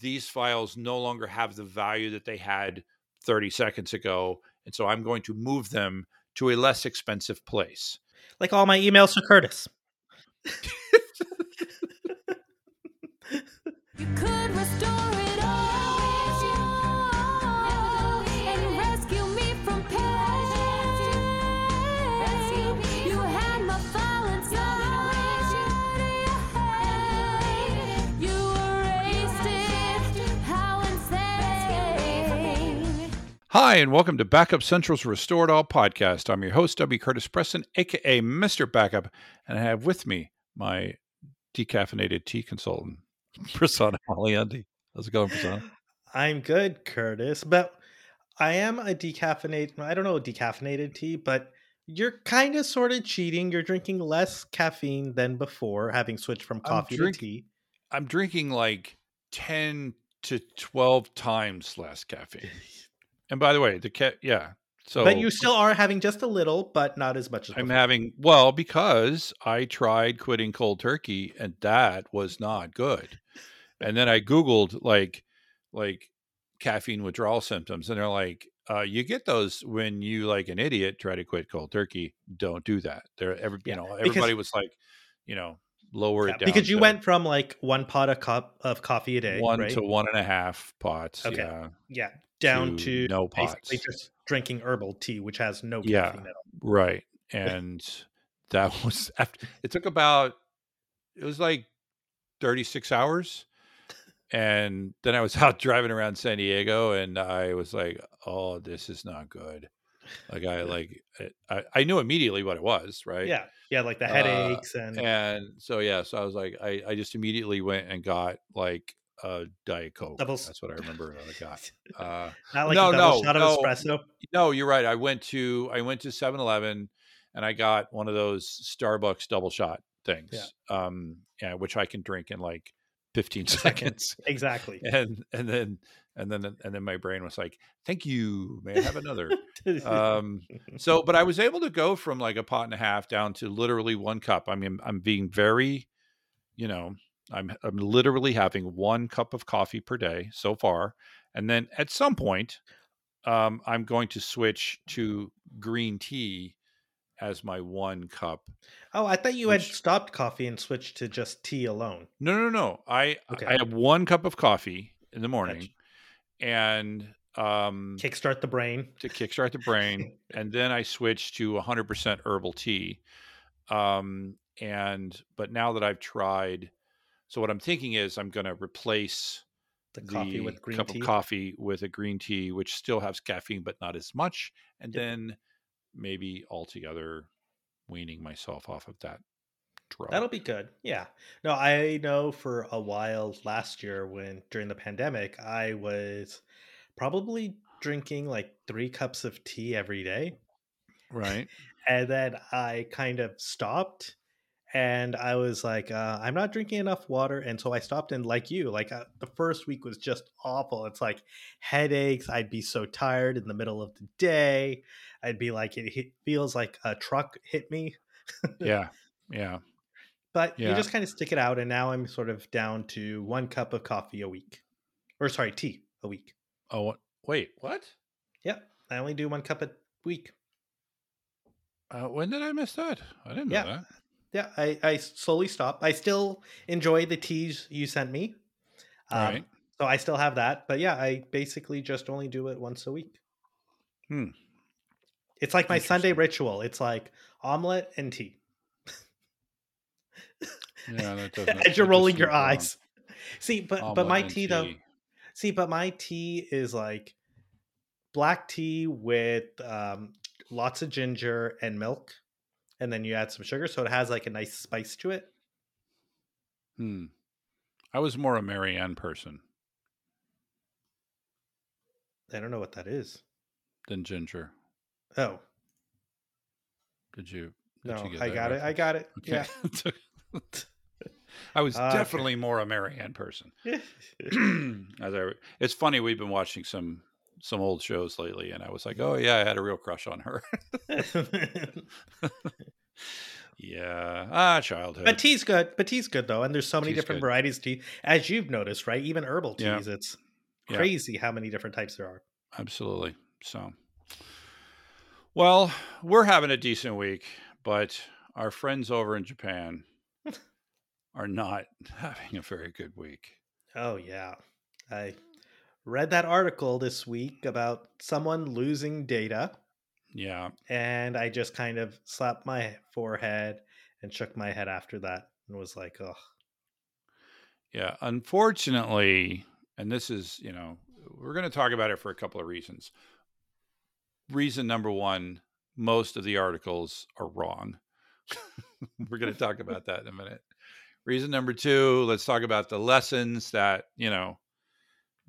these files no longer have the value that they had 30 seconds ago. And so I'm going to move them to a less expensive place. Like all my emails to Curtis. Hi, and welcome to Backup Central's Restore It All podcast. I'm your host, W. Curtis Preston, aka Mr. Backup, and I have with me my decaffeinated tea consultant, Prasanna Malaiyandi. How's it going, Prasanna? I'm good, Curtis, but I am a decaffeinated. I don't know decaffeinated tea, but you're kind of sort of cheating. You're drinking less caffeine than before, having switched from coffee drink- to tea. I'm drinking like 10 to 12 times less caffeine. And by the way, the cat, yeah. So but you still are having just a little, but not as much as I'm before. having well because I tried quitting cold turkey and that was not good. And then I googled like like caffeine withdrawal symptoms and they're like uh, you get those when you like an idiot try to quit cold turkey. Don't do that. They're every Yeah, you know everybody was like you know lower Yeah, it down because you went from like one pot of cup of coffee a day, one right? to one and a half pots. Okay. Yeah, yeah, down to to, no basically pots. just drinking herbal tea, which has no Yeah. caffeine at all. right. And that was after it took about it was like 36 hours and then i was out driving around san diego and i was like oh this is not good like i like i, I knew immediately what it was right Yeah, yeah, like the Uh, headaches and and so yeah so i was like i, I just immediately went and got like a diet coke Doubles. that's what i remember i got uh not like no, a double no, shot no. of espresso. no, you're right. I went to I went to 7-Eleven and I got one of those Starbucks double shot things. Um yeah, which I can drink in like 15 seconds. Exactly. And and then and then and then my brain was like, "Thank you. May I have another?" um so but I was able to go from like a pot and a half down to literally one cup. I mean, I'm being very, you know, I'm I'm literally having one cup of coffee per day so far. And then at some point, um, I'm going to switch to green tea as my one cup. oh, I thought you had stopped coffee and switched to just tea alone. No, no, no. I Okay. I have one cup of coffee in the morning, Gotcha. and um, Kickstart the brain. to kickstart the brain, and then I switched to 100% herbal tea. Um, and but now that I've tried, so what I'm thinking is I'm going to replace The coffee the with green cup tea. of coffee with a green tea, which still has caffeine but not as much, and Yep. then maybe altogether weaning myself off of that drug. That'll be good. Yeah. No, I know for a while last year when during the pandemic, I was probably drinking like three cups of tea every day. right. And then I kind of stopped and I was like, uh, I'm not drinking enough water. And so I stopped. And like you, like uh, the first week was just awful. It's like headaches. I'd be so tired in the middle of the day. I'd be like, it hit, feels like a truck hit me. Yeah. Yeah. but you just kind of stick it out and now i'm sort of down to one cup of coffee a week or sorry tea a week Oh, what- wait. What? yep i only do one cup a week Uh, when did I miss that? I didn't know Yeah. that. Yeah i, I slowly stop i still enjoy the teas you sent me um, Right. so i still have that but yeah i basically just only do it once a week Hmm. it's like my sunday ritual it's like omelet and tea Yeah, that doesn't. as you're rolling your seems wrong. eyes see but but my and tea though See, but my tea is like black tea with um, lots of ginger and milk, and then you add some sugar, so it has like a nice spice to it. Hmm. I was more a Marianne person I don't know what that is. than ginger. Oh Did you? Did no, you get I got it. I got it. Okay. I was okay. definitely more a Marianne person. As I, it's funny we've been watching some some old shows lately, and I was like, oh yeah, I had a real crush on her. Yeah. Ah, childhood. But tea's good. But tea's good though, and there's so many Tea's different good. varieties of tea, as you've noticed, right? Even herbal Yeah. teas, it's Yeah. crazy how many different types there are. Absolutely. So, well, we're having a decent week, but our friends over in Japan are not having a very good week. Oh yeah, I read that article this week about someone losing data, Yeah. and I just kind of slapped my forehead and shook my head after that, and was like, "Oh, Yeah. Unfortunately, and this is, you know, we're going to talk about it for a couple of reasons. Reason number one most of the articles are wrong. we're going to talk about that in a minute. Reason number two, let's talk about the lessons that, you know,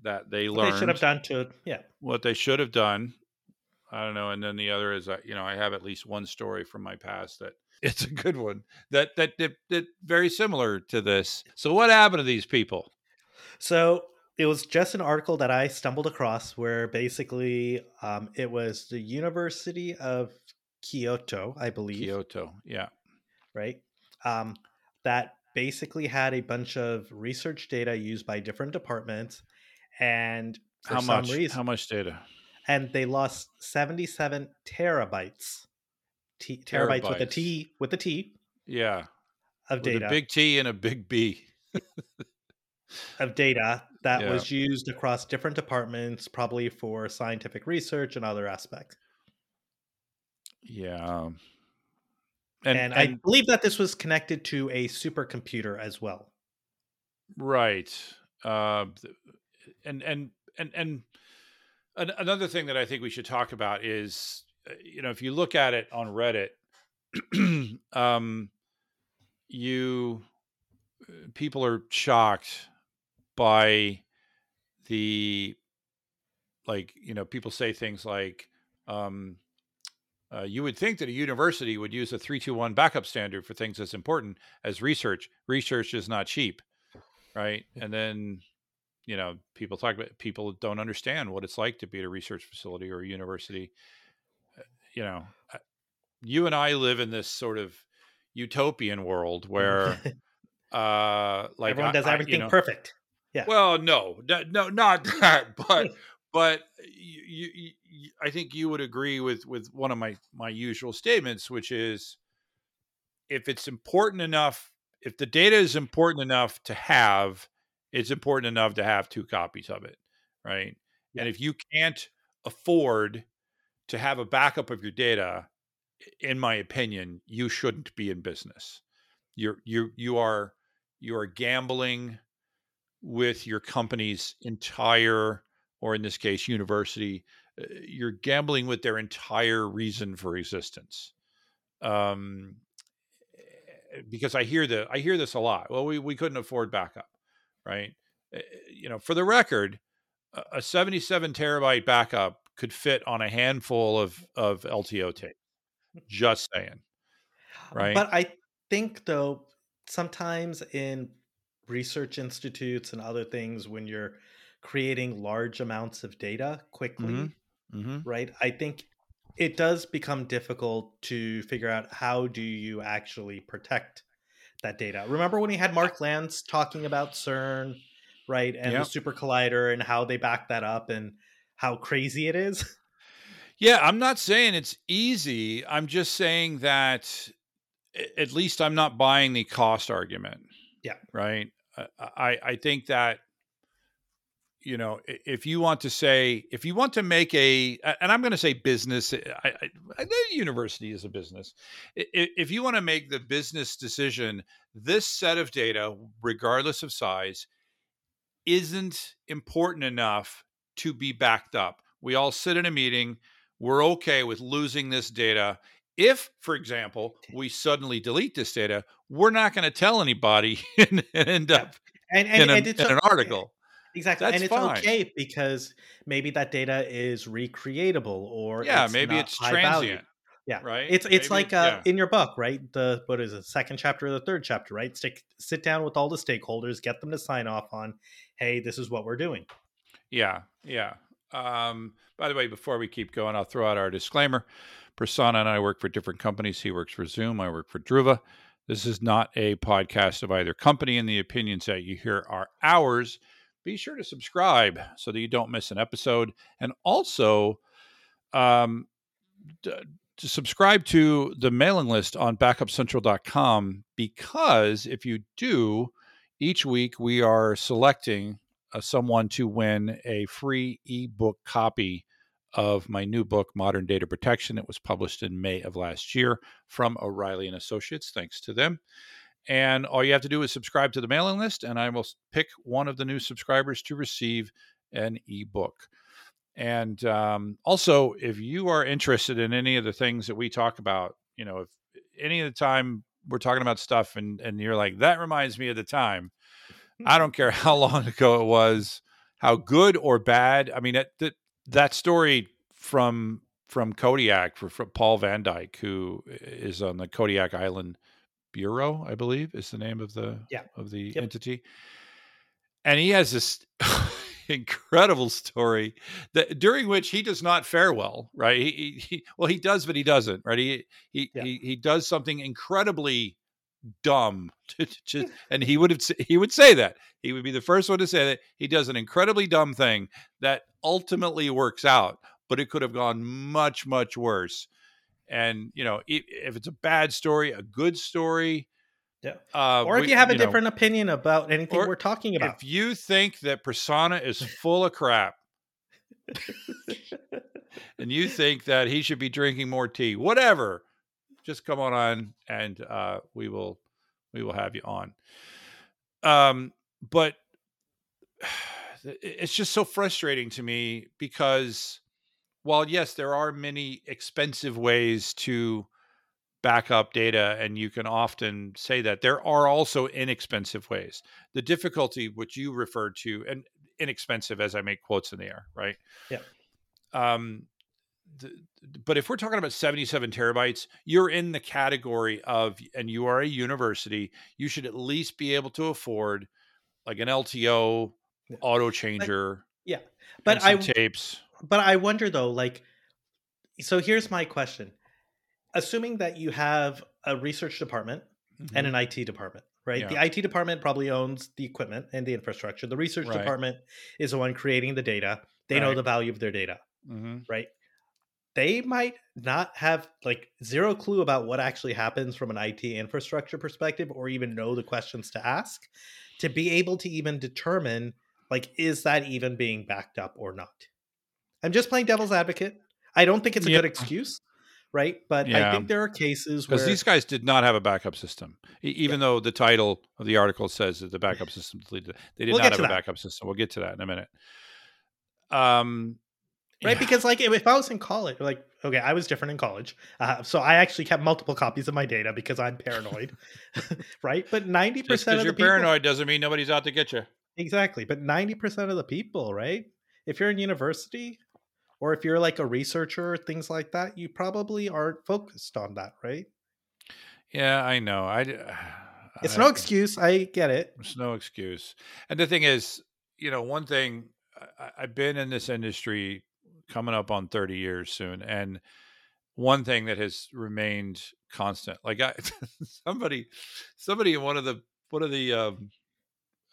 that they what learned. they should have done to yeah." what they should have done. I don't know. And then the other is that you know I have at least one story from my past that it's a good one that that that, that very similar to this. So what happened to these people? So it was just an article that I stumbled across where basically um, it was the University of Kyoto, I believe, Kyoto, yeah, right? Um, that basically had a bunch of research data used by different departments, and for how some much? reason, How much data? and they lost seventy-seven terabytes, T- terabytes with a Terabytes. T with a T Yeah, of with data a big T and a big B. of data that Yeah. was used across different departments, probably for scientific research and other aspects. Yeah, And, I believe that this was connected to a supercomputer as well. Right. Uh, and and and and another thing that I think we should talk about is, uh, you know, if you look at it on Reddit, um, you uh, people are shocked by the like you know people say things like um, uh, you would think that a university would use a 321 backup standard for things as important as research. Research is not cheap. Right? And then you know people talk about people don't understand what it's like to be at a research facility or a university Uh, you know you and i live in this sort of utopian world where uh like Everyone I- does I- you everything know- perfect. Yeah. well, no, no, no, not that, but but you, you, you, I think you would agree with with one of my my usual statements, which is if it's important enough, if the data is important enough to have, it's important enough to have two copies of it, right? Yeah. And if you can't afford to have a backup of your data, in my opinion, you shouldn't be in business. You're you you are you are gambling with your company's entire, or in this case, university. uh, You're gambling with their entire reason for existence. Um, eh, because I hear the I hear this a lot. Well, we we couldn't afford backup, right? Uh, You know, for the record, a- a 77 terabyte backup could fit on a handful of of LTO tape. Just saying. Right. But I think though sometimes in research institutes and other things when you're creating large amounts of data quickly, Mhm. Mm-hmm. right? I think it does become difficult to figure out how do you actually protect that data. Remember when we had Mark Lance talking about CERN, right? And Yep. the super collider and how they back that up and how crazy it is. Yeah, I'm not saying it's easy. I'm just saying that at least I'm not buying the cost argument. Yeah. Right. I I, I think that you know if you want to say if you want to make a and I'm going to say business. I, I, I know university is a business. If you want to make the business decision, this set of data, regardless of size, isn't important enough to be backed up. We all sit in a meeting. We're okay with losing this data. If, for example, we suddenly delete this data, we're not going to tell anybody and, and end up And and, in, a- and it's in an o- article. Exactly. That's and it's fine. okay because maybe that data is recreatable or Yeah, it's maybe not it's high value. transient. Yeah. right? It's it's Maybe- like uh, yeah. in your book, right? The what is it, second chapter or the third chapter, right? Stick sit down with all the stakeholders, get them to sign off on, hey, this is what we're doing. Yeah, yeah. Um, by the way, before we keep going, I'll throw out our disclaimer. Prasanna and I work for different companies. He works for Zoom. I work for Druva. This is not a podcast of either company, and the opinions that you hear are ours. Be sure to subscribe so that you don't miss an episode, and also um, d- to subscribe to the mailing list on backupcentral.com because if you do, each week we are selecting uh, someone to win a free ebook copy of my new book modern data protection. It was published in may of last year from o'reilly and associates. Thanks to them and all you have to do is subscribe to the mailing list and i will pick one of the new subscribers to receive an ebook. And um, also if you are interested in any of the things that we talk about you know if any of the time we're talking about stuff and and you're like that reminds me of the time i don't care how long ago it was how good or bad i mean that that, that story from from kodiak for, from paul van dyke who is on the kodiak island borough i believe is the name of the Yeah. of the Yep. entity and he has this incredible story that during which he does not fare well right he, he, well he does but he doesn't right he he, Yeah. he, he does something incredibly dumb to- hmm. and he would have he would say that he would be the first one to say that he does an incredibly dumb thing that ultimately works out but it could have gone much much worse and you know if it's a bad story a good story Yeah. uh, or if we- you have a know, different opinion about anything we're talking about. if you think that Prasanna is full of crap and you think that he should be drinking more tea whatever just come on on and uh, we will we will have you on um but it's just so frustrating to me because while yes there are many expensive ways to back up data and you can often say that. There are also inexpensive ways. The difficulty which you referred to and inexpensive as i make quotes in the air right? Yeah. um the, but if we're talking about 77 terabytes you're in the category of and you are a university you should at least be able to afford like an lto Yeah. auto changer yeah, but I tapes but I wonder though, like, so here's my question: Assuming that you have a research department and Mhm. an IT department, right? Yeah. The IT department probably owns the equipment and the infrastructure. The research Right. department is the one creating the data. They know the value of their data, Mhm. right? They might not have like zero clue about what actually happens from an IT infrastructure perspective or even know the questions to ask to be able to even determine like is that even being backed up or not. I'm just playing devil's advocate. I don't think it's a Yeah. good excuse, right? But I think there are cases where these guys did not have a backup system E- even though the title of the article says that the backup system deleted they did We'll not have a that. backup system we'll get to that in a minute um right yeah. because like if, if i was in college like okay i was different in college uh, so i actually kept multiple copies of my data because i'm paranoid right but 90% of the you're people paranoid doesn't mean nobody's out to get you exactly but 90% of the people right if you're in university or if you're like a researcher things like that you probably aren't focused on that right yeah i know i it's I- no excuse i get it it's no excuse. And the thing is, you know, one thing I, I've been in this industry coming up on 30 years soon, and one thing that has remained constant, like I, somebody, somebody in one of the one of the um,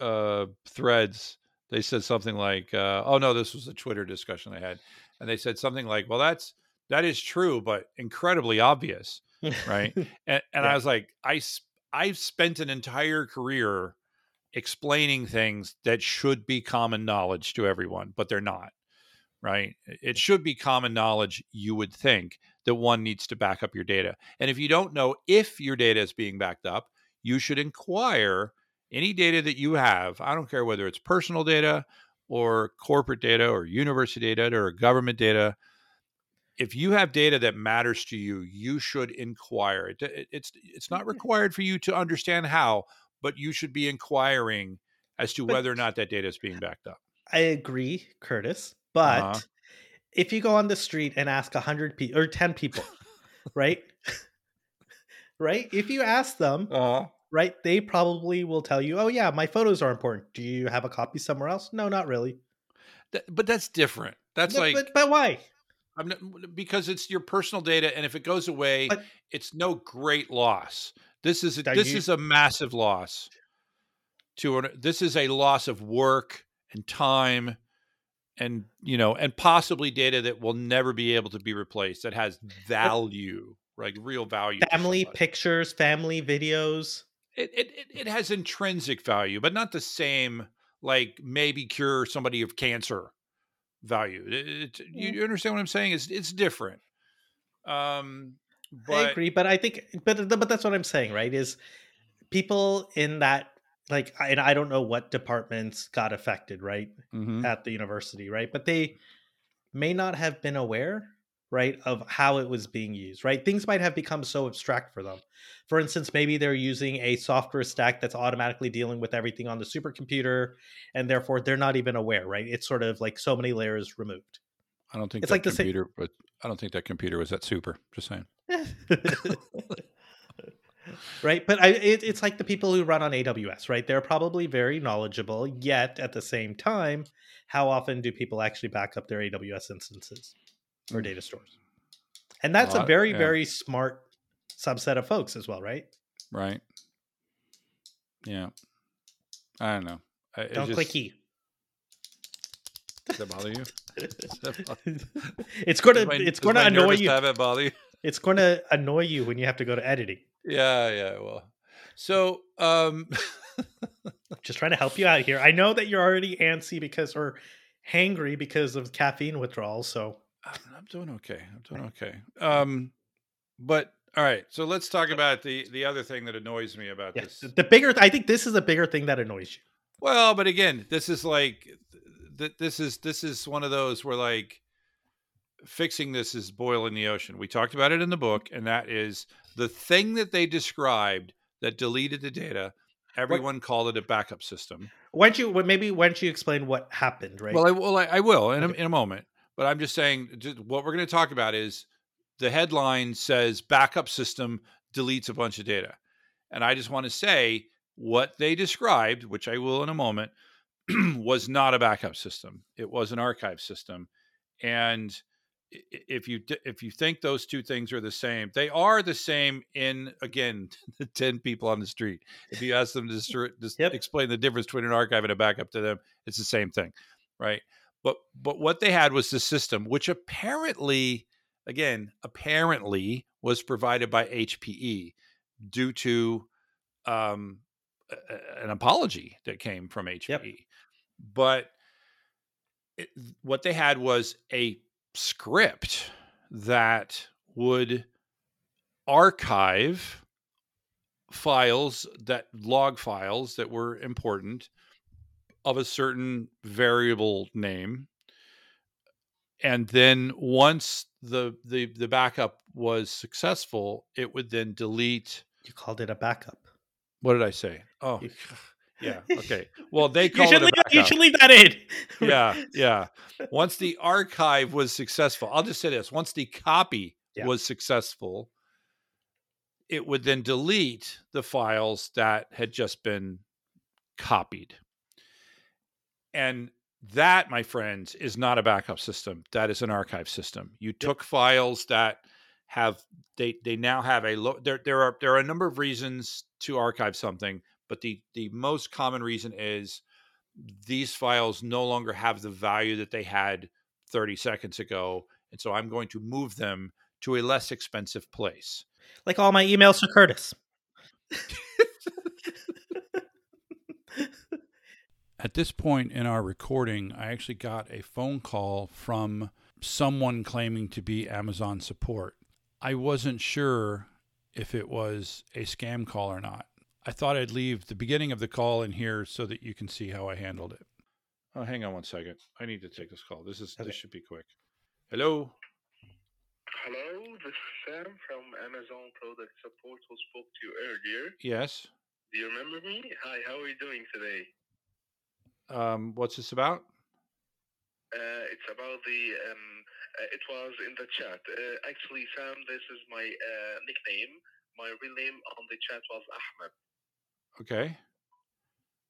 uh, threads, they said something like, uh, "Oh no, this was a Twitter discussion they had," and they said something like, "Well, that's that is true, but incredibly obvious." Right. and, and Yeah. I was like, "I I've spent an entire career explaining things that should be common knowledge to everyone, but they're not. Right? It should be common knowledge. You would think that one needs to back up your data, and if you don't know if your data is being backed up, you should inquire any data that you have. I don't care whether it's personal data or corporate data or university data or government data if you have data that matters to you, you should inquire. It, it- it's it's not required for you to understand how, but you should be inquiring as to whether or not that data is being backed up. I agree, Curtis. But Uh-huh. if you go on the street and ask 100 people or 10 people, right? right? If you ask them, Uh, right, they probably will tell you, oh, yeah, my photos are important. Do you have a copy somewhere else? No, not really. th- but that's different. That's but, like but, but why? I'm not, because it's your personal data, and if it goes away, But- it's no great loss. This is a, this you- is a massive loss. To an, this is a loss of work and time, and you know, and possibly data that will never be able to be replaced. That has value, like real value. family pictures, family videos. It, it it has intrinsic value, but not the same like maybe cure somebody of cancer value. It, it- you, you understand what I'm saying? It's it's different. Um, but I agree, but I think, but but that's what I'm saying, right? Is people in that like, and I don't know what departments got affected, right, Mhm. at the university, right? But they may not have been aware, right, of how it was being used, right? Things might have become so abstract for them. For instance, maybe they're using a software stack that's automatically dealing with everything on the supercomputer, and therefore they're not even aware, right? It's sort of like so many layers removed. I don't think it's that like the computer, but I don't think that computer was that super. Just saying. right but I, it, it's like the people who run on aws right they're probably very knowledgeable yet at the same time how often do people actually back up their aws instances or data stores and that's a lot, very yeah. very smart subset of folks as well right Right. Yeah. I don't know. I, it don't just, click e Does that bother you? that bother- it's going to my- it's to annoy you Habit bother you? it's to annoy you when you have to go to editing Yeah, yeah. Well, so um, just trying to help you out here i know that you're already antsy because or hangry because of caffeine withdrawal so I'm, doing okay. I'm doing okay. Um, but all right. So let's talk about the the other thing that annoys me about this. the- bigger i think this is a bigger thing that annoys you Well, but again, this is like th- this is this is one of those where like fixing this is boiling the ocean. We talked about it in the book, and that is the thing that they described that deleted the data. Everyone called it a backup system. Why don't you? Maybe why don't you explain what happened? Right. Well, I, well, I, I will in, a, in a moment. But I'm just saying just what we're going to talk about is the headline says backup system deletes a bunch of data. And I just want to say what they described, which I will in a moment, was not a backup system. It was an archive system. And if you if you think those two things are the same, they are the same in again the 10 people on the street. If you ask them to just Yep. explain the difference between an archive and a backup to them, it's the same thing, right? But but what they had was the system, which apparently, again, apparently was provided by HPE due to um, an apology that came from HPE. But it, what they had was a script that would archive files that log files that were important of a certain variable name and then once the the the backup was successful it would then delete you called it a backup. what did i say oh You- yeah okay well they You should, it leave, you should leave that in. yeah yeah once the archive was successful i'll just say this once the copy Yeah. was successful it would then delete the files that had just been copied and that my friends is not a backup system that is an archive system. You took files that have they they now have a low there there are there are a number of reasons to archive something but the the most common reason is these files no longer have the value that they had 30 seconds ago and so i'm going to move them to a less expensive place. Like all my emails to Curtis. At this point in our recording, I actually got a phone call from someone claiming to be Amazon support. I wasn't sure if it was a scam call or not. I thought I'd leave the beginning of the call in here so that you can see how I handled it. Oh, hang on one second. I need to take this call. This is Okay. this should be quick. Hello. Hello, this is Sam from Amazon Product Support who spoke to you earlier. Yes. Do you remember me? Hi, how are you doing today? Um, what's this about? Uh, it's about the, um, uh, it was in the chat. Uh, actually, Sam, this is my uh, nickname. My real name on the chat was Ahmed. Okay.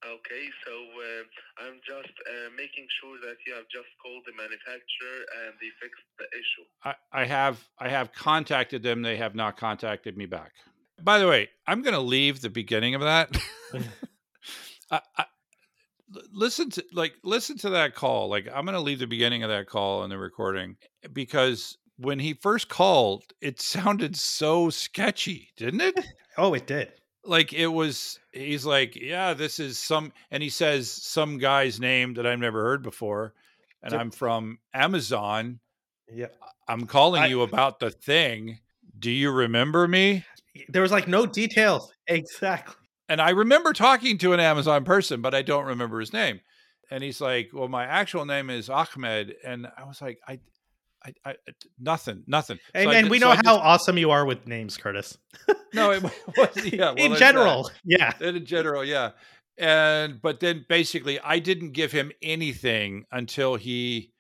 Okay, so uh, I'm just uh, making sure that you have just called the manufacturer and they fixed the issue. I, I have I have contacted them. They have not contacted me back. By the way, I'm going to leave the beginning of that. I, I, l- listen to like listen to that call. Like I'm going to leave the beginning of that call in the recording eh, because when he first called, it sounded so sketchy, didn't it? Oh, it did. like it was he's like yeah this is some and he says some guy's name that i've never heard before and i'm from amazon Yeah. i'm calling I- you about the thing do you remember me There was like no details. Exactly. And i remember talking to an amazon person but i don't remember his name and he's like well my actual name is ahmed and i was like i I, I nothing, nothing. So And, I and did- we know how just- awesome you are with names, Curtis. no, it was yeah. well, In there's that. general. Yeah. in general, yeah. And but then basically, I didn't give him anything until he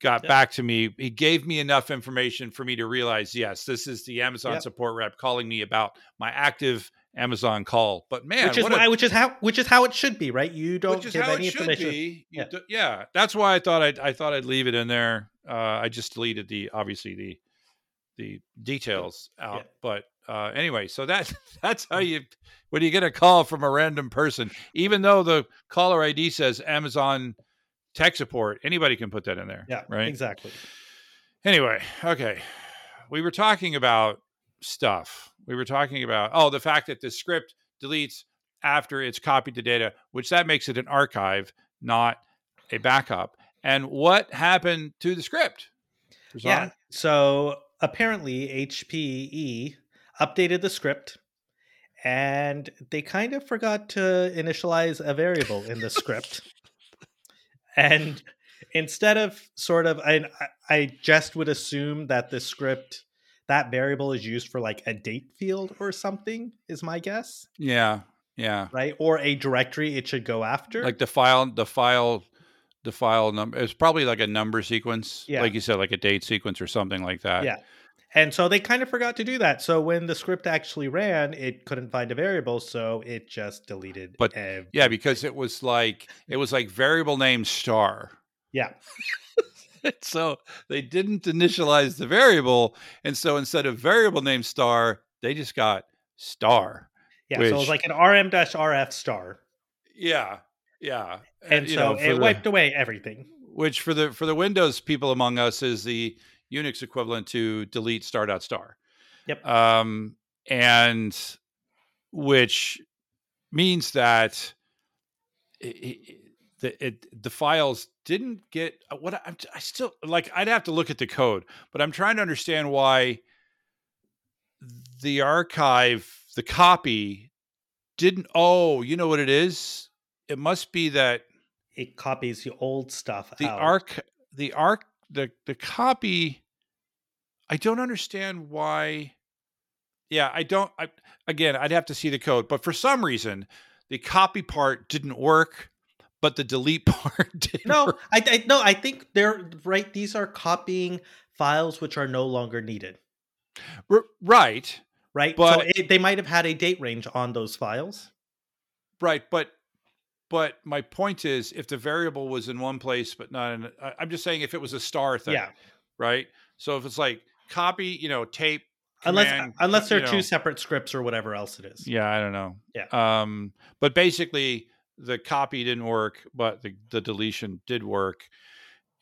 got Yep. back to me. He gave me enough information for me to realize, yes, this is the Amazon Yep. support rep calling me about my active Amazon call. But man, which is what a- why, which is how which is how it should be, right? You don't which is give how any it should information. be. Yeah. do- yeah, that's why I thought I'd, I thought I'd leave it in there. Uh, I just deleted the obviously the the details out. Yeah. But uh, anyway, so that that's how you when you get a call from a random person, even though the caller ID says Amazon tech support, anybody can put that in there. Yeah, right. exactly. Anyway, okay. We were talking about stuff. We were talking about oh, the fact that the script deletes after it's copied the data, which that makes it an archive, not a backup. And what happened to the script? Yeah. So apparently HPE updated the script and they kind of forgot to initialize a variable in the script. And instead of sort of I I just would assume that the script that variable is used for like a date field or something is my guess, Yeah. Yeah. right? Or a directory it should go after. Like the file, the file, the file number. It's probably like a number sequence. Yeah. Like you said, like a date sequence or something like that. Yeah. And so they kind of forgot to do that. So when the script actually ran, it couldn't find a variable, so it just deleted. But- ev- Yeah, because it was like it was like variable name star. yeah, so they didn't initialize the variable, and so instead of variable name star, they just got star. yeah. So it was like an RM-RF star, Yeah, yeah. and you so know, it the- wiped away everything. which for the for the Windows people among us is the Unix equivalent to delete star dot star. Yep. Um, and which means that the it, the files didn't get uh, what I, I still like. I'd have to look at the code, but I'm trying to understand why the archive, the copy, didn't. Oh, you know what it is? It must be that It copies the old stuff the out. arc the arc the the copy i don't understand why yeah i don't I, again i'd have to see the code but for some reason the copy part didn't work but the delete part No, work. I, I no, I think they're right. These are copying files which are no longer needed, R- right right? But- so it, they might have had a date range on those files. right but but my point is if the variable was in one place but not in i'm just saying if it was a star thing Yeah, right so if it's like copy you know tape unless command, unless they're two know, separate scripts or whatever else it is. Yeah, I don't know. Yeah. Um, but basically, the copy didn't work, but the, the deletion did work,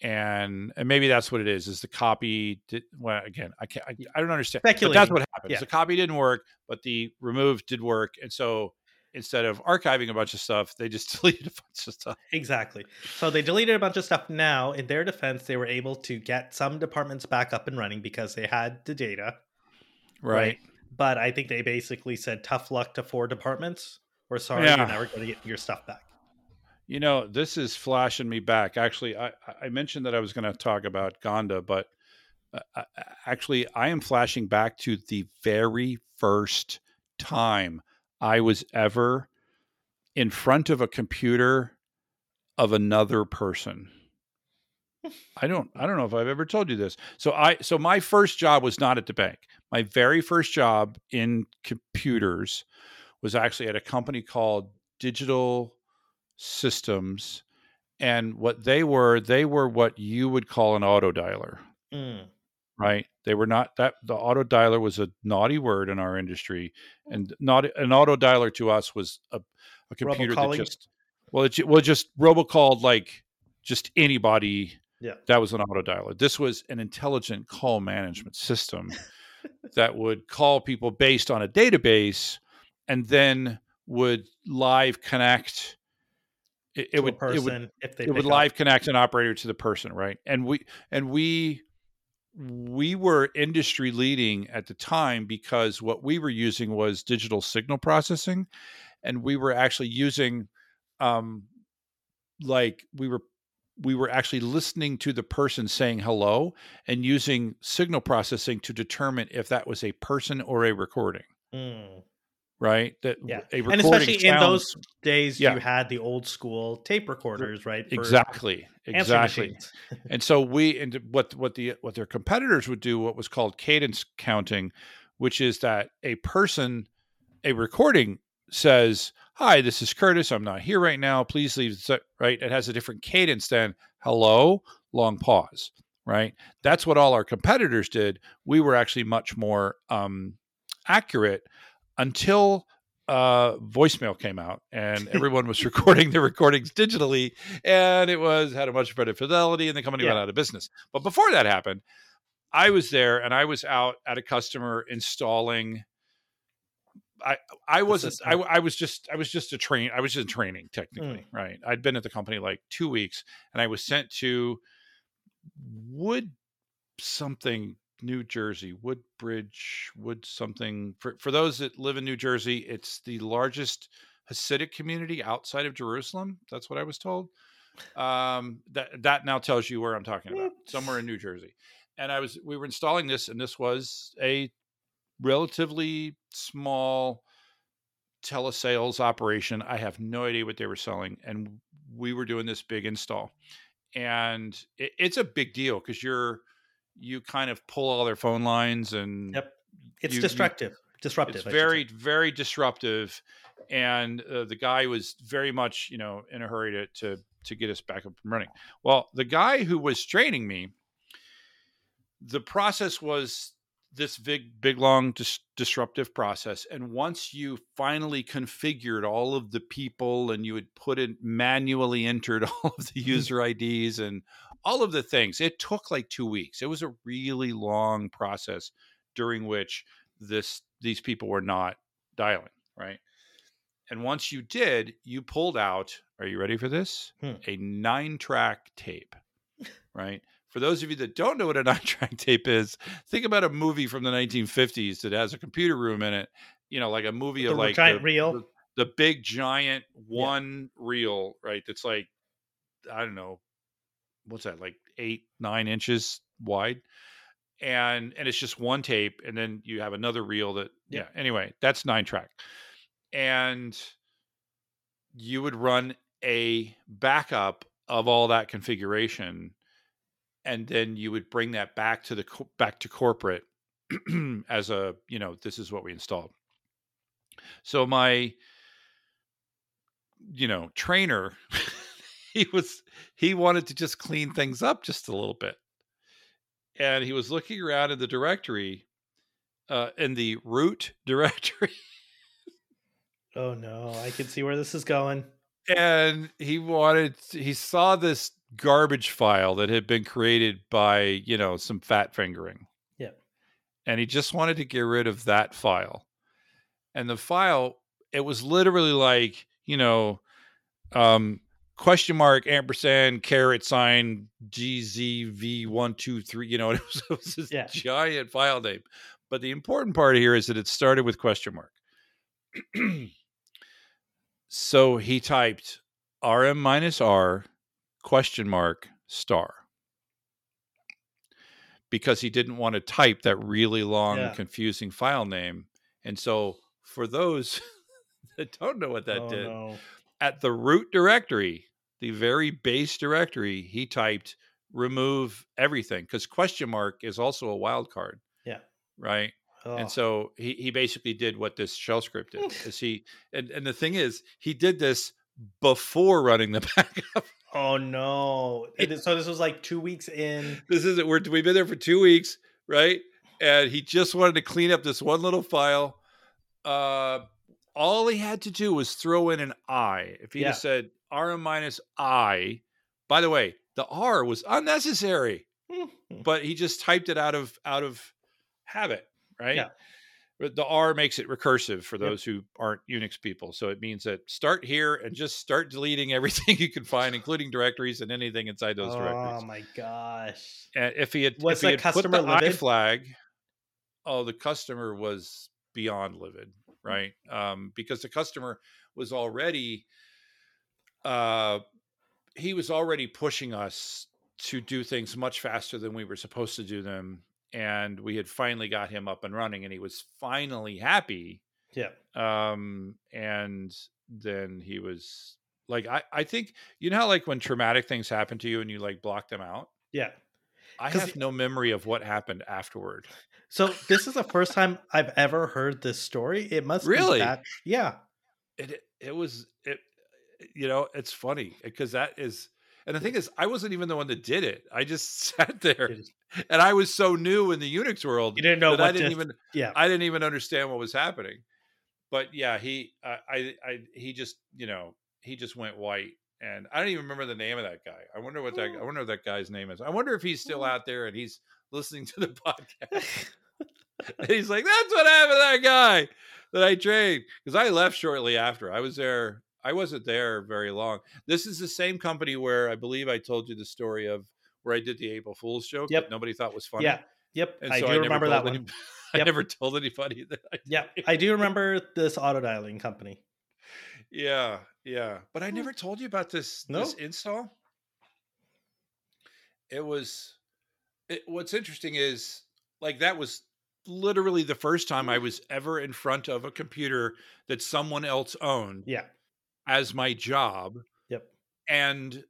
and and maybe that's what it is. Is the copy did well again? I can't. I, I don't understand. But that's what happened. Yeah. The copy didn't work, but the remove did work, and so instead of archiving a bunch of stuff, they just deleted a bunch of stuff. Exactly. So they deleted a bunch of stuff. Now, in their defense, they were able to get some departments back up and running because they had the data. Right. But I think they basically said tough luck to four departments. We're sorry, Yeah. you're never going to get your stuff back. You know, this is flashing me back. Actually, I, I mentioned that I was going to talk about Gonda, but uh, uh, actually, I am flashing back to the very first time I was ever in front of a computer of another person. I don't I don't know if I've ever told you this. So I so my first job was not at the bank. My very first job in computers was actually at a company called Digital systems and what they were they were what you would call an auto dialer Mm. right they were not that the auto dialer was a naughty word in our industry and not an auto dialer to us was a, a computer that just well it well just robocalled like just anybody Yeah. that was an auto dialer this was an intelligent call management system that would call people based on a database and then would live connect it, it would it would if they it would up. live connect an operator to the person right and we and we we were industry leading at the time because what we were using was digital signal processing and we were actually using um like we were we were actually listening to the person saying hello and using signal processing to determine if that was a person or a recording Mm. Right? That Yeah. a and especially in those days, Yeah. you had the old school tape recorders, right? exactly exactly. And so we and what what the what their competitors would do what was called cadence counting which is that a person a recording says hi this is curtis. I'm not here right now. Please leave right? It has a different cadence than hello long pause right? That's what all our competitors did. We were actually much more um accurate until uh voicemail came out and everyone was recording their recordings digitally and it was had a much better fidelity and the company went out of business but before that happened i was there and i was out at a customer installing i i wasn't I. I was just i was just a train i was just training technically Hmm. right i'd been at the company like two weeks and i was sent to wood something new jersey woodbridge wood something for, for those that live in new jersey it's the largest hasidic community outside of jerusalem that's what i was told. Um that that now tells you where i'm talking about somewhere in new jersey. And i was we were installing this and this was a relatively small telesales operation. I have no idea what they were selling and we were doing this big install. And it, it's a big deal because you're you kind of pull all their phone lines and Yep. It's you- you- destructive. Disruptive. it's I very very disruptive and uh, the guy was very much you know in a hurry to to to get us back up and running well the guy who was training me the process was this big big long dis- disruptive process and once you finally configured all of the people and you had put in manually entered all of the user ids and all of the things it took like two weeks it was a really long process during which this these people were not dialing right? And once you did you pulled out are you ready for this? Hmm. a nine track tape right? For those of you that don't know what a nine track tape is think about a movie from the 1950s that has a computer room in it you know like a movie The of like giant the, reel. the, the big giant one reel right? That's like i don't know what's that like eight nine inches wide? And and it's just one tape and then you have another reel that yeah, Yeah. anyway that's nine track. And you would run a backup of all that configuration and then you would bring that back to the back to corporate as a you know this is what we installed. So my you know trainer he was he wanted to just clean things up just a little bit and he was looking around in the directory uh in the root directory Oh no, I can see where this is going. and he wanted he saw this garbage file that had been created by you know some fat fingering Yeah. and he just wanted to get rid of that file and the file it was literally like you know um question mark ampersand caret sign gzv123 you know it was, it was this Yeah. giant file name but the important part here is that it started with question mark so he typed rm minus r question mark star because he didn't want to type that really long Yeah. confusing file name and so for those that don't know what that oh, did No. At the root directory the very base directory he typed remove everything because question mark is also a wild card Yeah. right Oh. and so he, he basically did what this shell script did is he and, and the thing is he did this before running the backup. Oh no! And so this was like two weeks in. this isn't we're we've been there for two weeks, right? And he just wanted to clean up this one little file. Uh all he had to do was throw in an I. If he Yeah. just said R minus I, by the way, the R was unnecessary, but he just typed it out of out of habit, right? Yeah. But the R makes it recursive for Yep. those who aren't Unix people. So it means that start here and just start deleting everything you can find, including directories and anything inside those oh directories. Oh my gosh! And if he had, Was if he had put the I flag, oh, the customer was beyond livid, right? Um, because the customer was already, uh, he was already pushing us to do things much faster than we were supposed to do them, and we had finally got him up and running, and he was finally happy. Yeah. Um, and then he was like, I, I think you know how like when traumatic things happen to you and you like block them out. Yeah. I have no memory of what happened afterward. So this is the first time I've ever heard this story. It must Really? be that. Yeah. It it, was it you know, it's funny because that is and the thing is I wasn't even the one that did it. I just sat there and I was so new in the Unix world You didn't know that I didn't to- even Yeah. I didn't even understand what was happening. But yeah, he I I, I he just, you know, he just went white and I don't even remember the name of that guy. I wonder what that oh. I wonder what that guy's name is. I wonder if he's still oh. out there and he's listening to the podcast. And he's like, that's what happened to that guy that I trained. Because I left shortly after. I was there. I wasn't there very long. This is the same company where I believe I told you the story of where I did the April Fool's joke Yep. that nobody thought was funny. Yeah. Yep. And I so do never remember that one. any- I never told anybody that. I Yeah. I do remember this auto dialing company. Yeah, yeah. But I never told you about this No. this install. It was it, what's interesting is like that was literally the first time I was ever in front of a computer that someone else owned Yeah. as my job Yep. and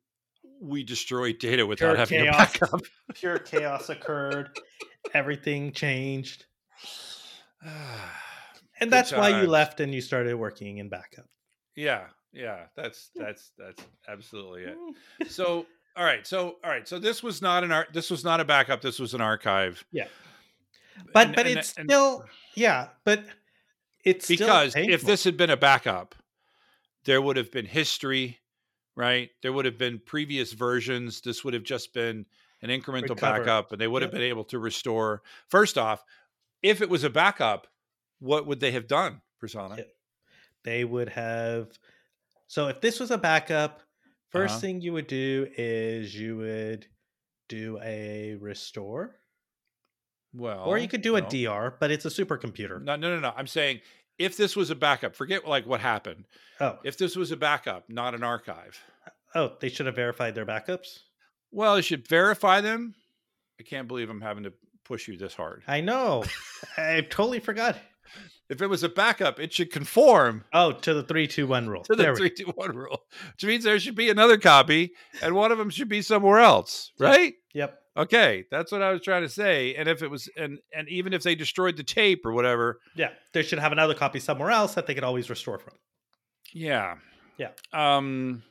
we destroyed data without Pure having a chaos. backup. Pure chaos occurred. Everything changed. And Good that's why you left and you started working in backup. yeah, yeah. That's that's that's absolutely it. Mm. so all right so all right so this was not an art this was not a backup this was an archive Yeah. But And- but and- it's and- still yeah, but it's still because if this had been a backup there would have been history right? There would have been previous versions. This would have just been an incremental Recover. backup and they would have been able to restore. First off if it was a backup what would they have done Prasanna they would have so if this was a backup 1st Uh-huh. thing you would do is you would do a restore well or you could do a dr but it's a supercomputer. No no no no. I'm saying if this was a backup forget like what happened. Oh. If this was a backup not an archive. Oh they should have verified their backups? Well, you should verify them. I can't believe I'm having to push you this hard. i know. I totally forgot If it was a backup, it should conform oh to the 321 rule to the There three two one rule, which means there should be another copy, and one of them should be somewhere else, right? yep Okay, that's what I was trying to say. And if it was, and and even if they destroyed the tape or whatever, yeah they should have another copy somewhere else that they could always restore from yeah, Yeah. Um.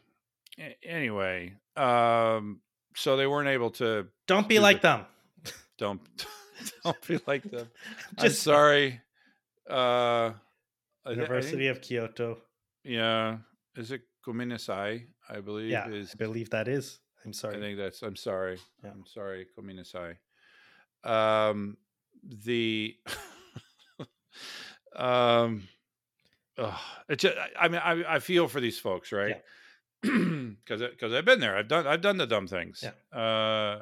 Anyway, um. So they weren't able to don't be Do like the- them don't don't be like them. I'm Just- sorry. Uh, I I university think- of kyoto yeah. Is it Kominasai? I believe yeah is. i believe that is i'm sorry. I think that's. I'm sorry. Yeah. I'm sorry, Kominasai. Um, the. um. ugh, it just, I mean, I, I feel for these folks, right? Yeah Because because I've been there. I've done I've done the dumb things. Yeah. Uh,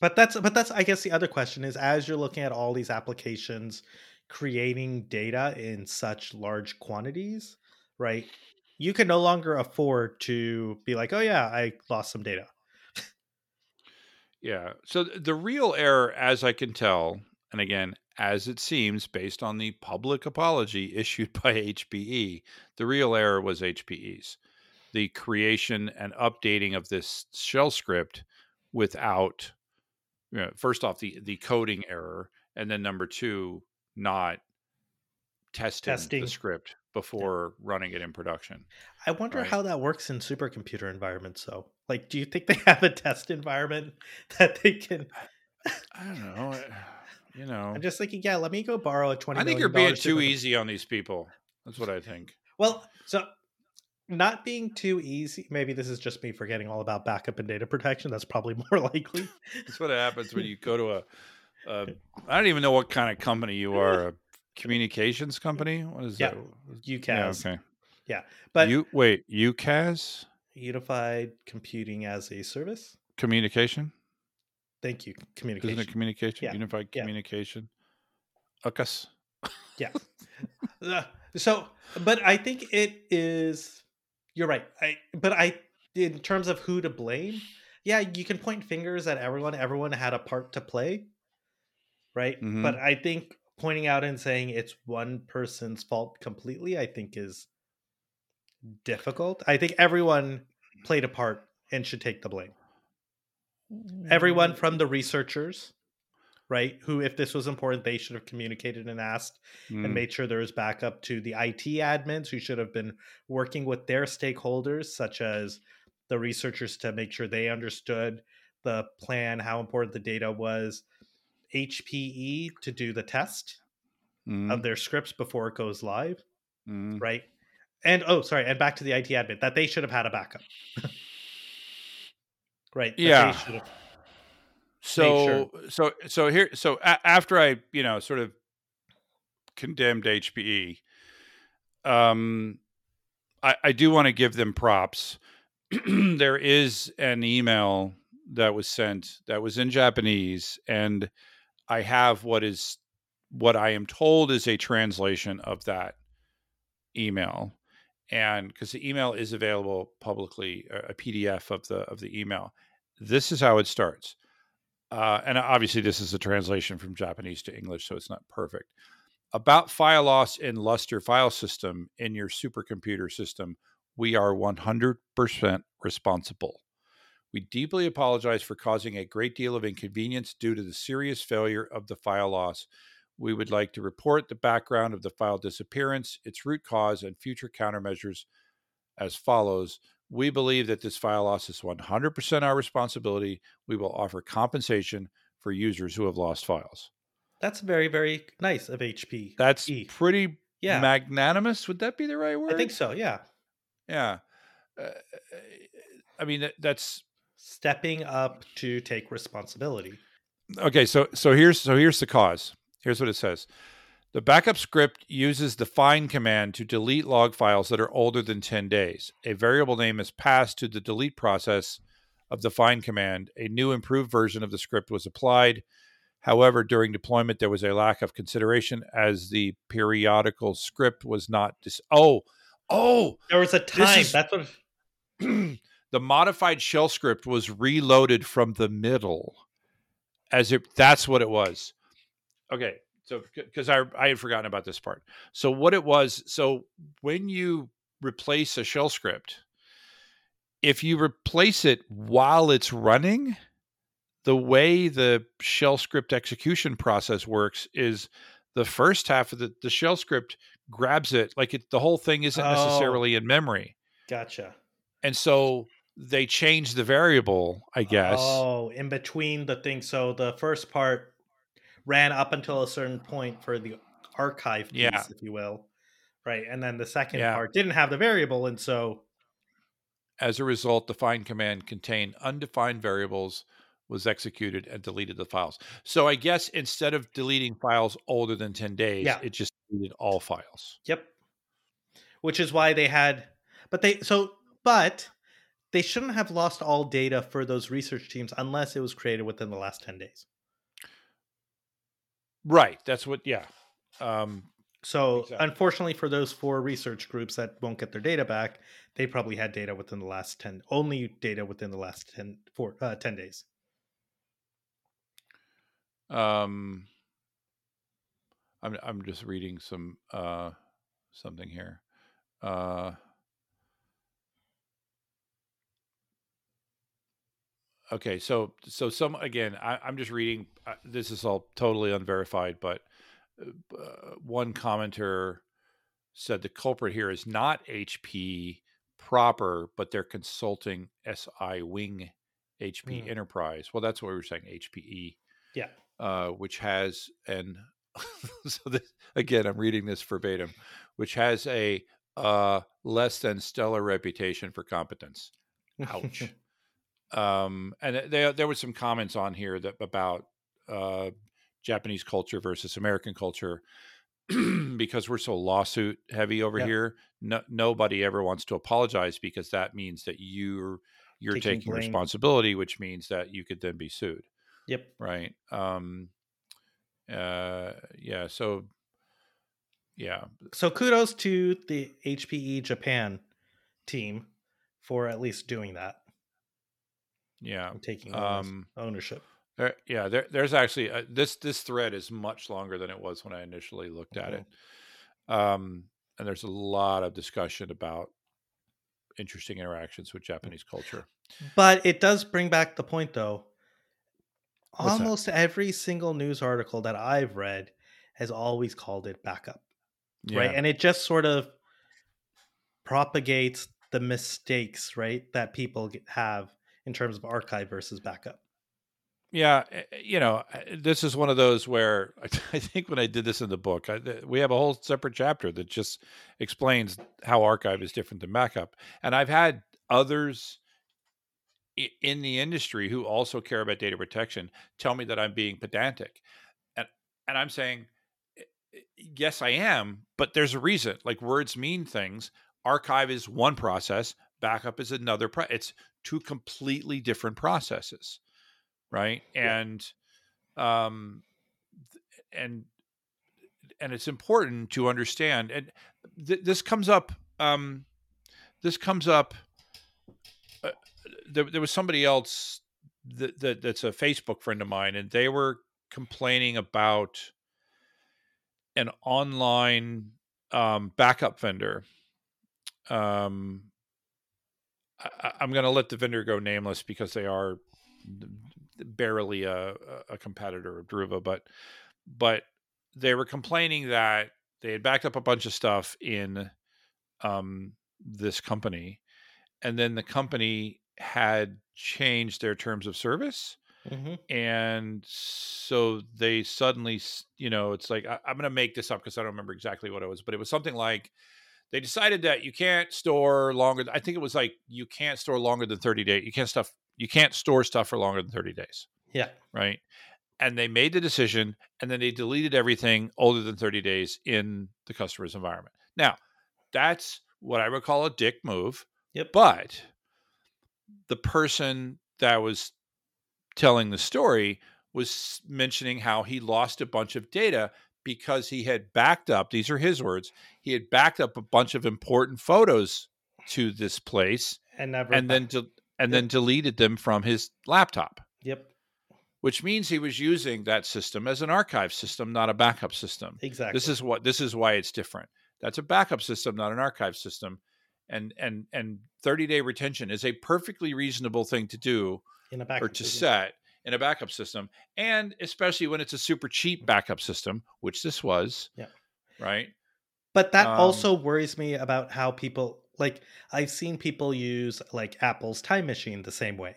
But that's but that's I guess the other question is as you're looking at all these applications creating data in such large quantities, right? You can no longer afford to be like, "Oh yeah, I lost some data." Yeah. So the real error, as I can tell, and again, as it seems, based on the public apology issued by HPE, the real error was HPE's. The creation and updating of this shell script without, you know, first off, the, the coding error, and then number two, not testing, Testing. the script before running it in production. I wonder Right. how that works in supercomputer environments. though. like, do you think they have a test environment that they can? I don't know. You know, I'm just thinking, yeah, let me go borrow a twenty. I think you're being too easy on these people. That's what I think. Well, so not being too easy. Maybe this is just me forgetting all about backup and data protection. That's probably more likely. That's what happens when you go to a. a I don't even know what kind of company you are. A communications company? What is Yeah, that? UCaaS, Yeah. Okay. Yeah, but you wait. UCaaS Unified Computing as a Service. communication. Thank you, Communication. Isn't it communication? Yeah, Unified yeah. communication. UCaaS. yeah. Uh, so, but I think it is. You're right. I but I in terms of who to blame, yeah, you can point fingers at everyone. Everyone had a part to play, right? Mhm. But I think pointing out and saying it's one person's fault completely, I think is difficult. I think everyone played a part and should take the blame. Everyone from the researchers, right? Who, if this was important, they should have communicated and asked and Mm, made sure there was backup to the IT admins who should have been working with their stakeholders, such as the researchers, to make sure they understood the plan, how important the data was, HPE to do the test mm, of their scripts before it goes live, mm. right? And oh, sorry, and back to the IT admin that they should have had a backup, right? Yeah. should have- So so so here so a- after I you know sort of condemned HPE, um, I, I do want to give them props. there is an email that was sent that was in Japanese, and I have what is what I am told is a translation of that email, and because the email is available publicly, a PDF of the of the email. This is how it starts. Uh, and obviously, this is a translation from Japanese to English, so it's not perfect. About file loss in Lustre file system in your supercomputer system, we are 100% responsible. We deeply apologize for causing a great deal of inconvenience due to the serious failure of the file loss. We would like to report the background of the file disappearance, its root cause, and future countermeasures as follows. We believe that this file loss is 100% our responsibility. We will offer compensation for users who have lost files. That's very, very nice of HP. That's E. pretty yeah, magnanimous. Would that be the right word? I think so. Yeah, Yeah. Uh, I mean, that- that's stepping up to take responsibility. okay. So, so here's so here's the cause. Here's what it says. The backup script uses the find command to delete log files that are older than 10 days. A variable name is passed to the delete process of the find command. A new improved version of the script was applied. However, during deployment, there was a lack of consideration as the periodical script was not. Dis- oh, oh, There was a time. is- That's what. the modified shell script was reloaded from the middle as it that's what it was okay so because I, I had forgotten about this part so what it was so when you replace a shell script if you replace it while it's running the way the shell script execution process works is the first half of the, the shell script grabs it like it, the whole thing isn't Oh. necessarily in memory Gotcha. and so they changed the variable, I guess. Oh, in between the things. So the first part ran up until a certain point for the archive piece, Yeah. if you will. Right. And then the second Yeah. part didn't have the variable. And so, As a result, the find command contained undefined variables, was executed, and deleted the files. So I guess instead of deleting files older than 10 days, Yeah. it just deleted all files. yep. Which is why they had, but they, so, but they shouldn't have lost all data for those research teams unless it was created within the last 10 days. Right. That's what, yeah. Um, So, Exactly. unfortunately, for those four research groups that won't get their data back, they probably had data within the last 10, only data within the last 10, four, uh, 10 days. um, I'm, I'm just reading some, uh, something here. Uh, okay so so some again I, i'm just reading uh, this is all totally unverified but uh, one commenter said the culprit here is not HP proper, but they're consulting SI Wing HP Mm. Enterprise. Well, that's what we were saying, HPE, Yeah. uh, which has an so this, again, I'm reading this verbatim, which has a uh, less than stellar reputation for competence. Ouch. um, and th- there there was some comments on here that about uh, Japanese culture versus American culture because we're so lawsuit heavy over Yep. here. No, nobody ever wants to apologize because that means that you're you're Taking taking, responsibility, which means that you could then be sued, Yep. right? Um, uh, yeah. So, yeah, So kudos to the HPE Japan team for at least doing that yeah. taking ownership- Um, ownership. There, yeah, there, there's actually uh, this this thread is much longer than it was when I initially looked at it, um, and there's a lot of discussion about interesting interactions with Japanese culture. But it does bring back the point though. What's that? Almost every single news article that I've read has always called it backup. right and it just sort of propagates the mistakes right that people have in terms of archive versus backup Yeah, eh, eh, you know, eh, this is one of those where I think when I did this in the book, I, we have a whole separate chapter that just explains how archive is different than backup. And I've had others in the industry who also care about data protection tell me that I'm being pedantic, and and I'm saying, yes, I am, but there's a reason. Like words mean things. Archive is one process. Backup is another. Pro- it's two completely different processes right Yeah. and um and and it's important to understand and th- this comes up um this comes up uh, there, there was somebody else that, that that's a facebook friend of mine and they were complaining about an online um backup vendor um I, i'm going to let the vendor go nameless because they are barely a, a competitor of Druva, but but they were complaining that they had backed up a bunch of stuff in um, this company, and then the company had changed their terms of service, Mhm. and so they suddenly, you know, it's like I, I'm going to make this up because I don't remember exactly what it was, but it was something like they decided that you can't store longer. I think it was like you can't store longer than 30 days. You can't stuff. You can't store stuff for longer than 30 days yeah right? And they made the decision and then they deleted everything older than 30 days in the customer's environment. Now, that's what I would call a dick move, yep but the person that was telling the story was mentioning how he lost a bunch of data because he had backed up, these are his words, he had backed up a bunch of important photos to this place and never and then de- and then deleted them from his laptop yep which means he was using that system as an archive system, not a backup system. exactly This is what this is why it's different. That's a backup system, not an archive system. And and and 30 day retention is a perfectly reasonable thing to do in a backup or to system. set in a backup system, and especially when it's a super cheap backup system, which this was. Yeah. Right. But that Um, also worries me about how people like I've seen people use like Apple's time machine the same way.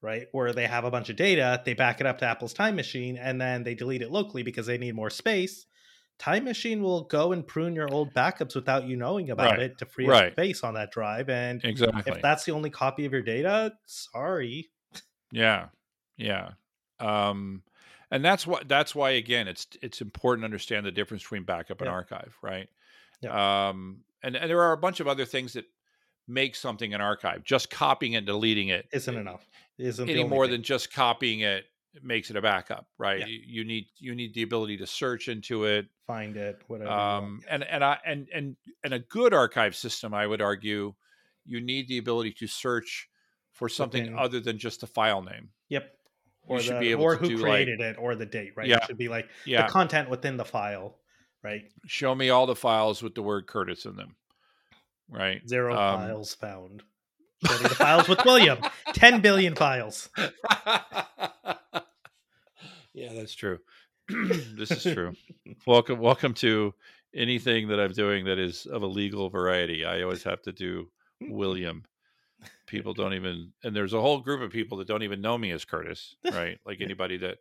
Right? Where they have a bunch of data, they back it up to Apple's time machine and then they delete it locally because they need more space. Time machine will go and prune your old backups without you knowing about Right, it to free up right. space on that drive and Exactly. if that's the only copy of your data, sorry. Yeah, yeah, um, and that's what that's why again it's it's important to understand the difference between backup and Yeah. archive, right? Yeah. Um, and and there are a bunch of other things that make something an archive. Just copying it and deleting it Isn't enough. Isn't any more thing. than just copying it makes it a backup, right? Yeah. You, you need you need the ability to search into it, find it, whatever. um, and and I and and and a good archive system, I would argue, you need the ability to search for something Within- other than just a file name. Yep. Or should the, be able or to who do, like- created it or the date, right? Yeah. It should be like Yeah, the content within the file, right? show me all the files with the word Curtis in them. Right. Zero Um, files found. Show me the files with William. 10 billion files. yeah, that's true. this is true. welcome, welcome to anything that I'm doing that is of a legal variety, I always have to do William. People don't even, and there's a whole group of people that don't even know me as Curtis, right? Like anybody that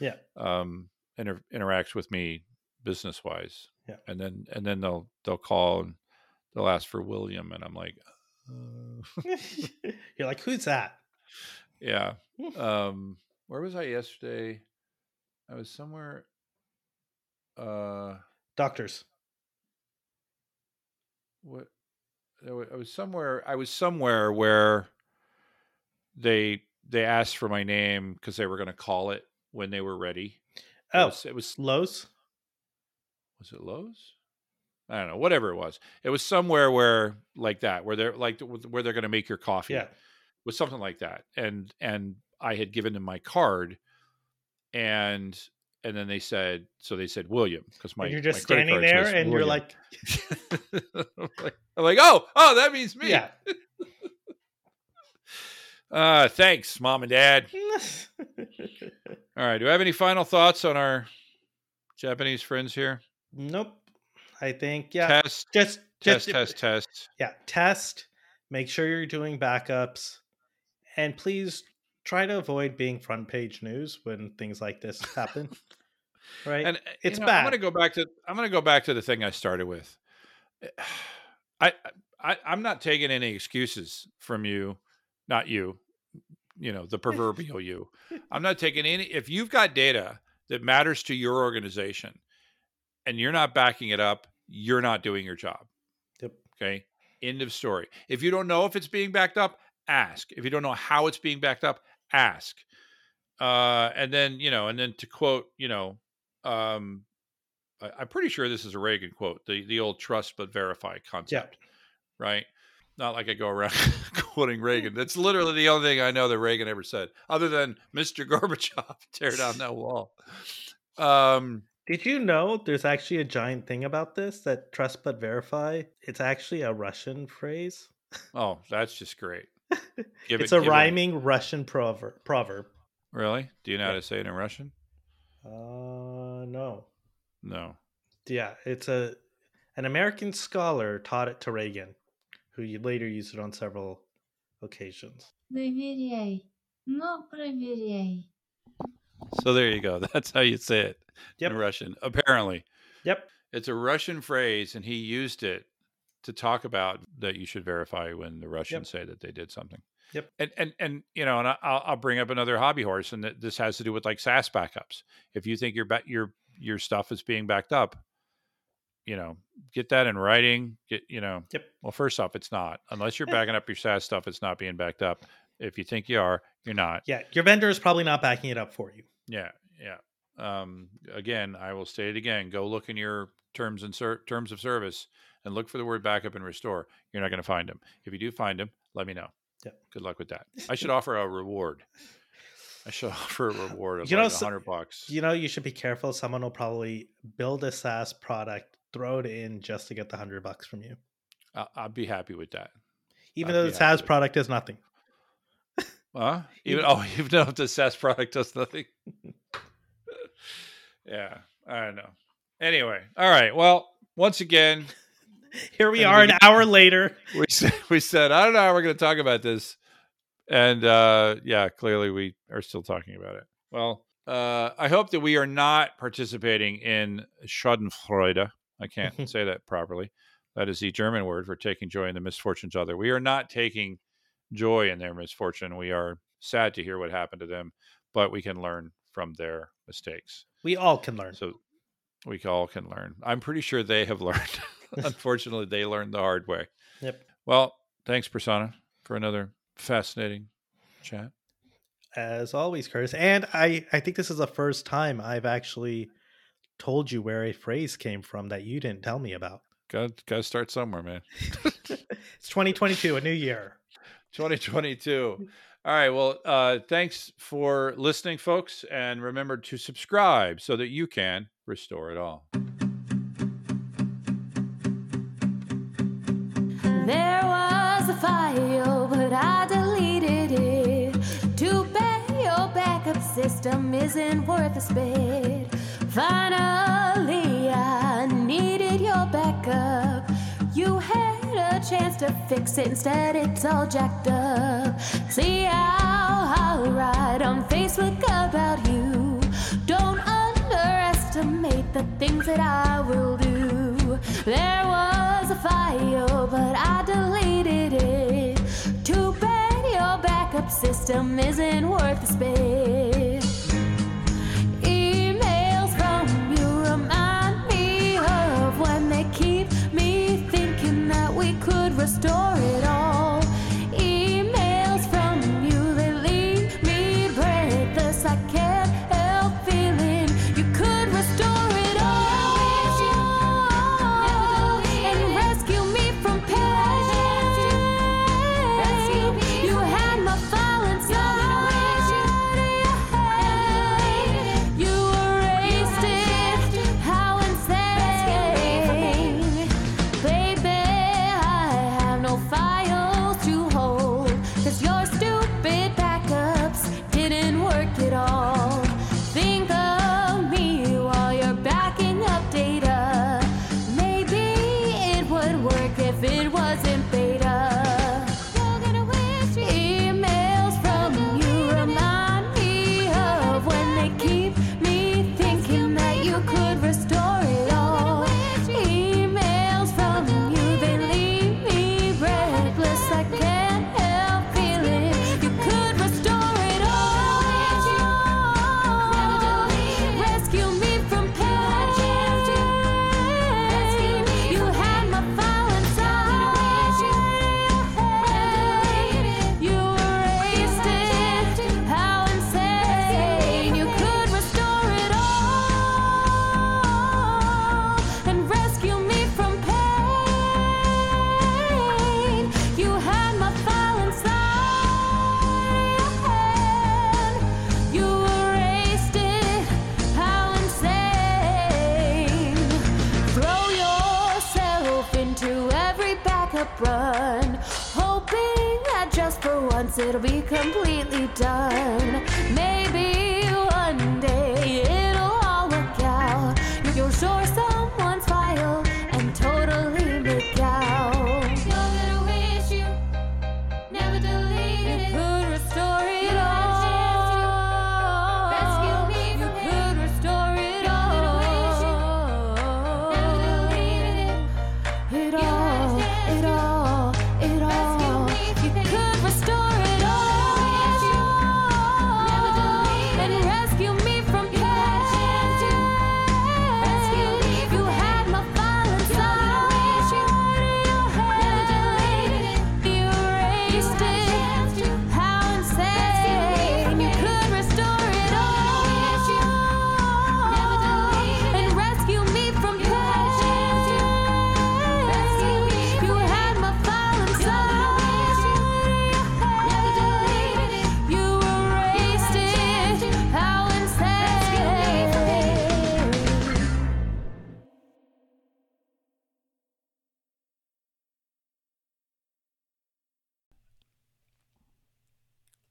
Yeah. um, inter- interacts with me business wise. Yeah. And then and then they'll they'll call and they'll ask for William, and I'm like, uh, You're like, who's that? yeah. Um, where was I yesterday? I was somewhere. Uh, Doctors. what? I was somewhere. I was somewhere where they they asked for my name because they were going to call it when they were ready. It Oh, was, it was Lowe's. was it Lowe's? I don't know, whatever it was. It was somewhere where like that, where they're like where they're going to make your coffee. Yeah. was something like that. And and I had given them my card, and and then they said, so they said William because my and you're just credit standing there and you're like, I'm like, I'm like, oh, oh, that means me. yeah. Uh, thanks, mom and dad. All right. Do I have any final thoughts on our Japanese friends here? nope. I think, yeah. Test, just, test, just, test, test. yeah. Test. Make sure you're doing backups. And please try to avoid being front page news when things like this happen. Right? And uh, It's you know, bad. I'm going to go back to I'm going to go back to the thing I started with. I, I I'm not taking any excuses from you, not you, you know, the proverbial you. I'm not taking any if you've got data that matters to your organization and you're not backing it up, you're not doing your job. Yep. Okay? End of story. If you don't know if it's being backed up, ask. If you don't know how it's being backed up, ask. Uh, and then, you know, and then to quote, you know, um, I, I'm pretty sure this is a Reagan quote, the the old trust but verify concept, right? Not like I go around quoting Reagan. That's literally the only thing I know that Reagan ever said, other than Mr. Gorbachev, tear down that wall. Um, Did you know there's actually a giant thing about this that trust but verify? It's actually a Russian phrase. oh, that's just great. Give it's it- a give it- rhyming Russian proverb. Proverb. Really? Do you know how to say it in Russian? Uh, no. No. Yeah, it's a an American scholar taught it to Reagan, who you later used it on several occasions. Проверяй, но проверяй. So there you go. That's how you say it Yep. in Russian. Apparently, Yep. it's a Russian phrase, and he used it to talk about that you should verify when the Russians say that they did something. Yep. And and and you know, and I'll, I'll bring up another hobby horse, and that this has to do with like SaaS backups. If you think your your your stuff is being backed up, you know, get that in writing. Get you know, Yep. well, first off, it's not unless you're backing up your SaaS stuff. It's not being backed up. If you think you are, you're not. Yeah, your vendor is probably not backing it up for you. Yeah, yeah. Um, again, I will state it again. Go look in your terms and ser- terms of service and look for the word backup and restore. You're not going to find them. If you do find them, let me know. Yeah. Good luck with that. I should offer a reward. I should offer a reward of You know, like a hundred bucks. You know, you should be careful. Someone will probably build a SaaS product, throw it in just to get the hundred bucks from you, I- I'd be happy with that. even I'd though the SaaS product does nothing. Huh? Even Even- oh, even though the SaaS product does nothing. yeah, I don't know. Anyway, all right. Well, once again, Here we And are we- an hour later. we said we said I don't know how we're going to talk about this, and uh, yeah, clearly we are still talking about it. Well, uh, I hope that we are not participating in Schadenfreude. I can't say that properly. That is the German word for taking joy in the misfortunes of other. We are not taking joy in their misfortune. We are sad to hear what happened to them, but we can learn from their mistakes. We all can learn. So we all can learn. I'm pretty sure they have learned. Unfortunately, they learned the hard way. Yep. Well, thanks, Prasanna, for another fascinating chat. As always, Curtis. And I, I think this is the first time I've actually told you where a phrase came from that you didn't tell me about. Got got to start somewhere, man. It's 2022, a new year. 2022. All right. Well, uh, thanks for listening, folks, and remember to subscribe so that you can restore it all. file, but I deleted it. Too bad your backup system isn't worth a spit. Finally, I needed your backup. You had a chance to fix it, instead, it's all jacked up. See how alright I'm Facebook about you. Don't underestimate the things that I will do. There was a file, but system isn't worth the space.